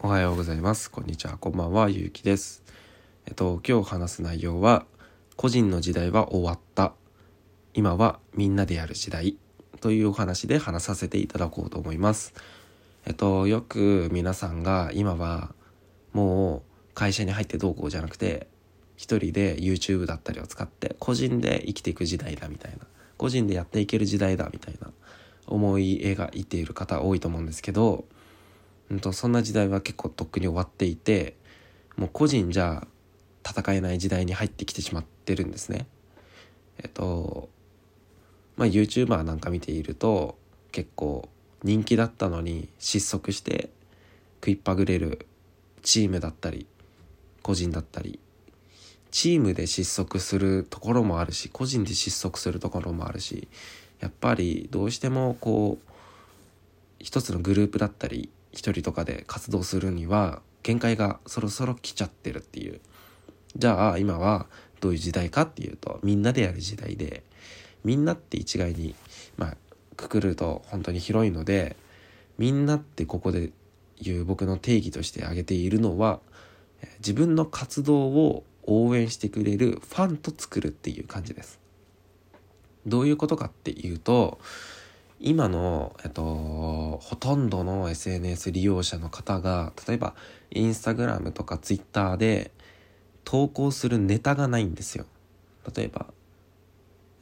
おはようございます。こんにちは。こんばんは。ゆうきです。えっと今日話す内容は個人の時代は終わった。今はみんなでやる時代。というお話で話させていただこうと思います。えっとよく皆さんが今はもう会社に入ってどうこうじゃなくて一人で YouTube だったりを使って個人で生きていく時代だみたいな。個人でやっていける時代だみたいな思い描いている方多いと思うんですけど、うんと、そんな時代は結構とっくに終わっていてもう個人じゃ戦えない時代に入ってきてしまってるんですね。えっとまあ YouTuber なんか見ていると結構人気だったのに失速して食いっぱぐれるチームだったり個人だったりチームで失速するところもあるし個人で失速するところもあるしやっぱりどうしてもこう一つのグループだったり一人とかで活動するには限界がそろそろ来ちゃってるっていうじゃあ今はどういう時代かっていうとみんなでやる時代でみんなって一概にまあくくると本当に広いのでみんなってここで言う僕の定義として挙げているのは自分の活動を応援してくれるファンと作るっていう感じです。どういうことかっていうと今の、えっと、ほとんどの SNS 利用者の方が例えばインスタグラムとかツイッターで投稿するネタがないんですよ。例えば、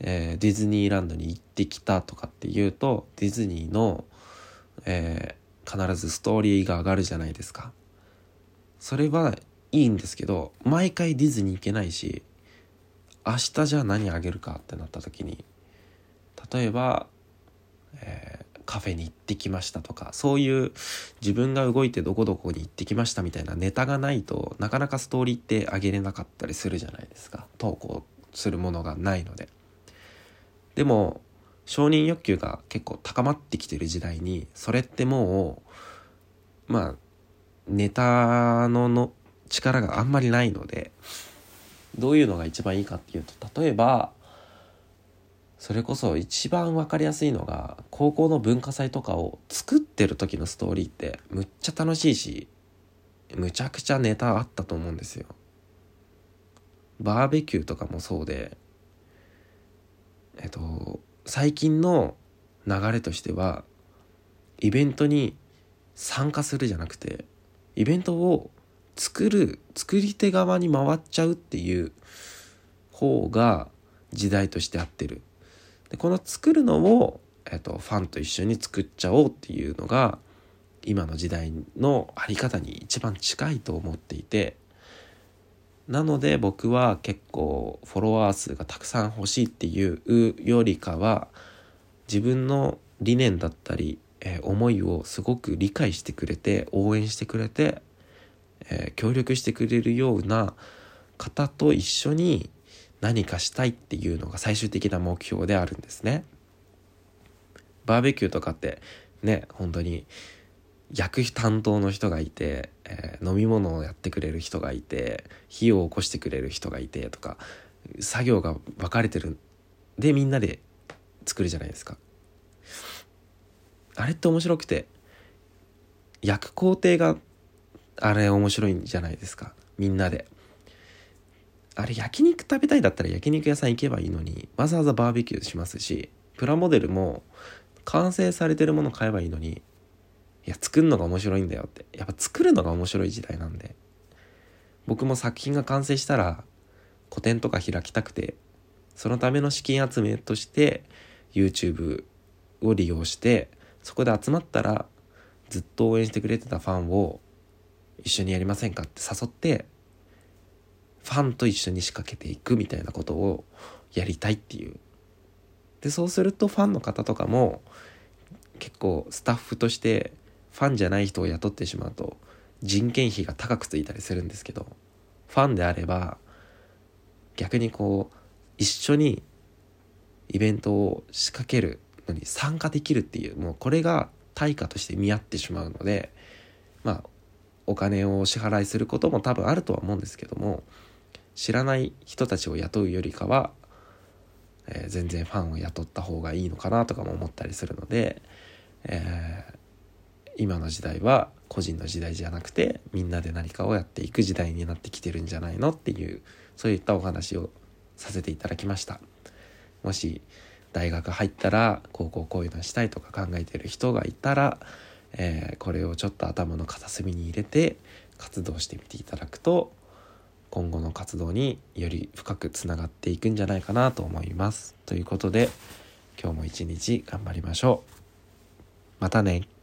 えー、ディズニーランドに行ってきたとかっていうとディズニーの、えー、必ずストーリーが上がるじゃないですか。それはいいんですけど毎回ディズニー行けないし明日じゃあ何あげるかってなった時に例えば、えー、カフェに行ってきましたとかそういう自分が動いてどこどこに行ってきましたみたいなネタがないとなかなかストーリーってあげれなかったりするじゃないですか。投稿するものがないので。でも承認欲求が結構高まってきてる時代にそれってもうまあネタのの力があんまりないのでどういうのが一番いいかっていうと例えばそれこそ一番分かりやすいのが高校の文化祭とかを作ってる時のストーリーってむっちゃ楽しいしむちゃくちゃネタあったと思うんですよ。バーベキューとかもそうでえっと最近の流れとしてはイベントに参加するじゃなくてイベントを作る作り手側に回っちゃうっていう方が時代として合ってるでこの作るのを、えっと、ファンと一緒に作っちゃおうっていうのが今の時代のあり方に一番近いと思っていてなので僕は結構フォロワー数がたくさん欲しいっていうよりかは自分の理念だったり、えー、思いをすごく理解してくれて応援してくれてえー、協力してくれるような方と一緒に何かしたいっていうのが最終的な目標であるんですね。バーベキューとかってね本当に焼く担当の人がいて、えー、飲み物をやってくれる人がいて火を起こしてくれる人がいてとか作業が分かれてるでみんなで作るじゃないですか。あれって面白くて焼く工程があれ面白いんじゃないですかみんなであれ焼肉食べたいだったら焼肉屋さん行けばいいのにわざわざバーベキューしますしプラモデルも完成されてるもの買えばいいのにいや作るのが面白いんだよって。やっぱ作るのが面白い時代なんで。僕も作品が完成したら個展とか開きたくてそのための資金集めとして YouTube を利用してそこで集まったらずっと応援してくれてたファンを一緒にやりませんかって誘ってファンと一緒に仕掛けていくみたいなことをやりたいっていう。でそうするとファンの方とかも結構スタッフとしてファンじゃない人を雇ってしまうと人件費が高くついたりするんですけどファンであれば逆にこう一緒にイベントを仕掛けるのに参加できるっていうもうこれが対価として見合ってしまうのでまあお金を支払いすることも多分あるとは思うんですけども知らない人たちを雇うよりかは、えー、全然ファンを雇った方がいいのかなとかも思ったりするので、えー、今の時代は個人の時代じゃなくてみんなで何かをやっていく時代になってきてるんじゃないのっていうそういったお話をさせていただきました。もし大学入ったら高校こういうのしたいとか考えてる人がいたら、えー、これをちょっと頭の片隅に入れて活動してみていただくと今後の活動により深くつながっていくんじゃないかなと思います。ということで今日も一日頑張りましょう。またね。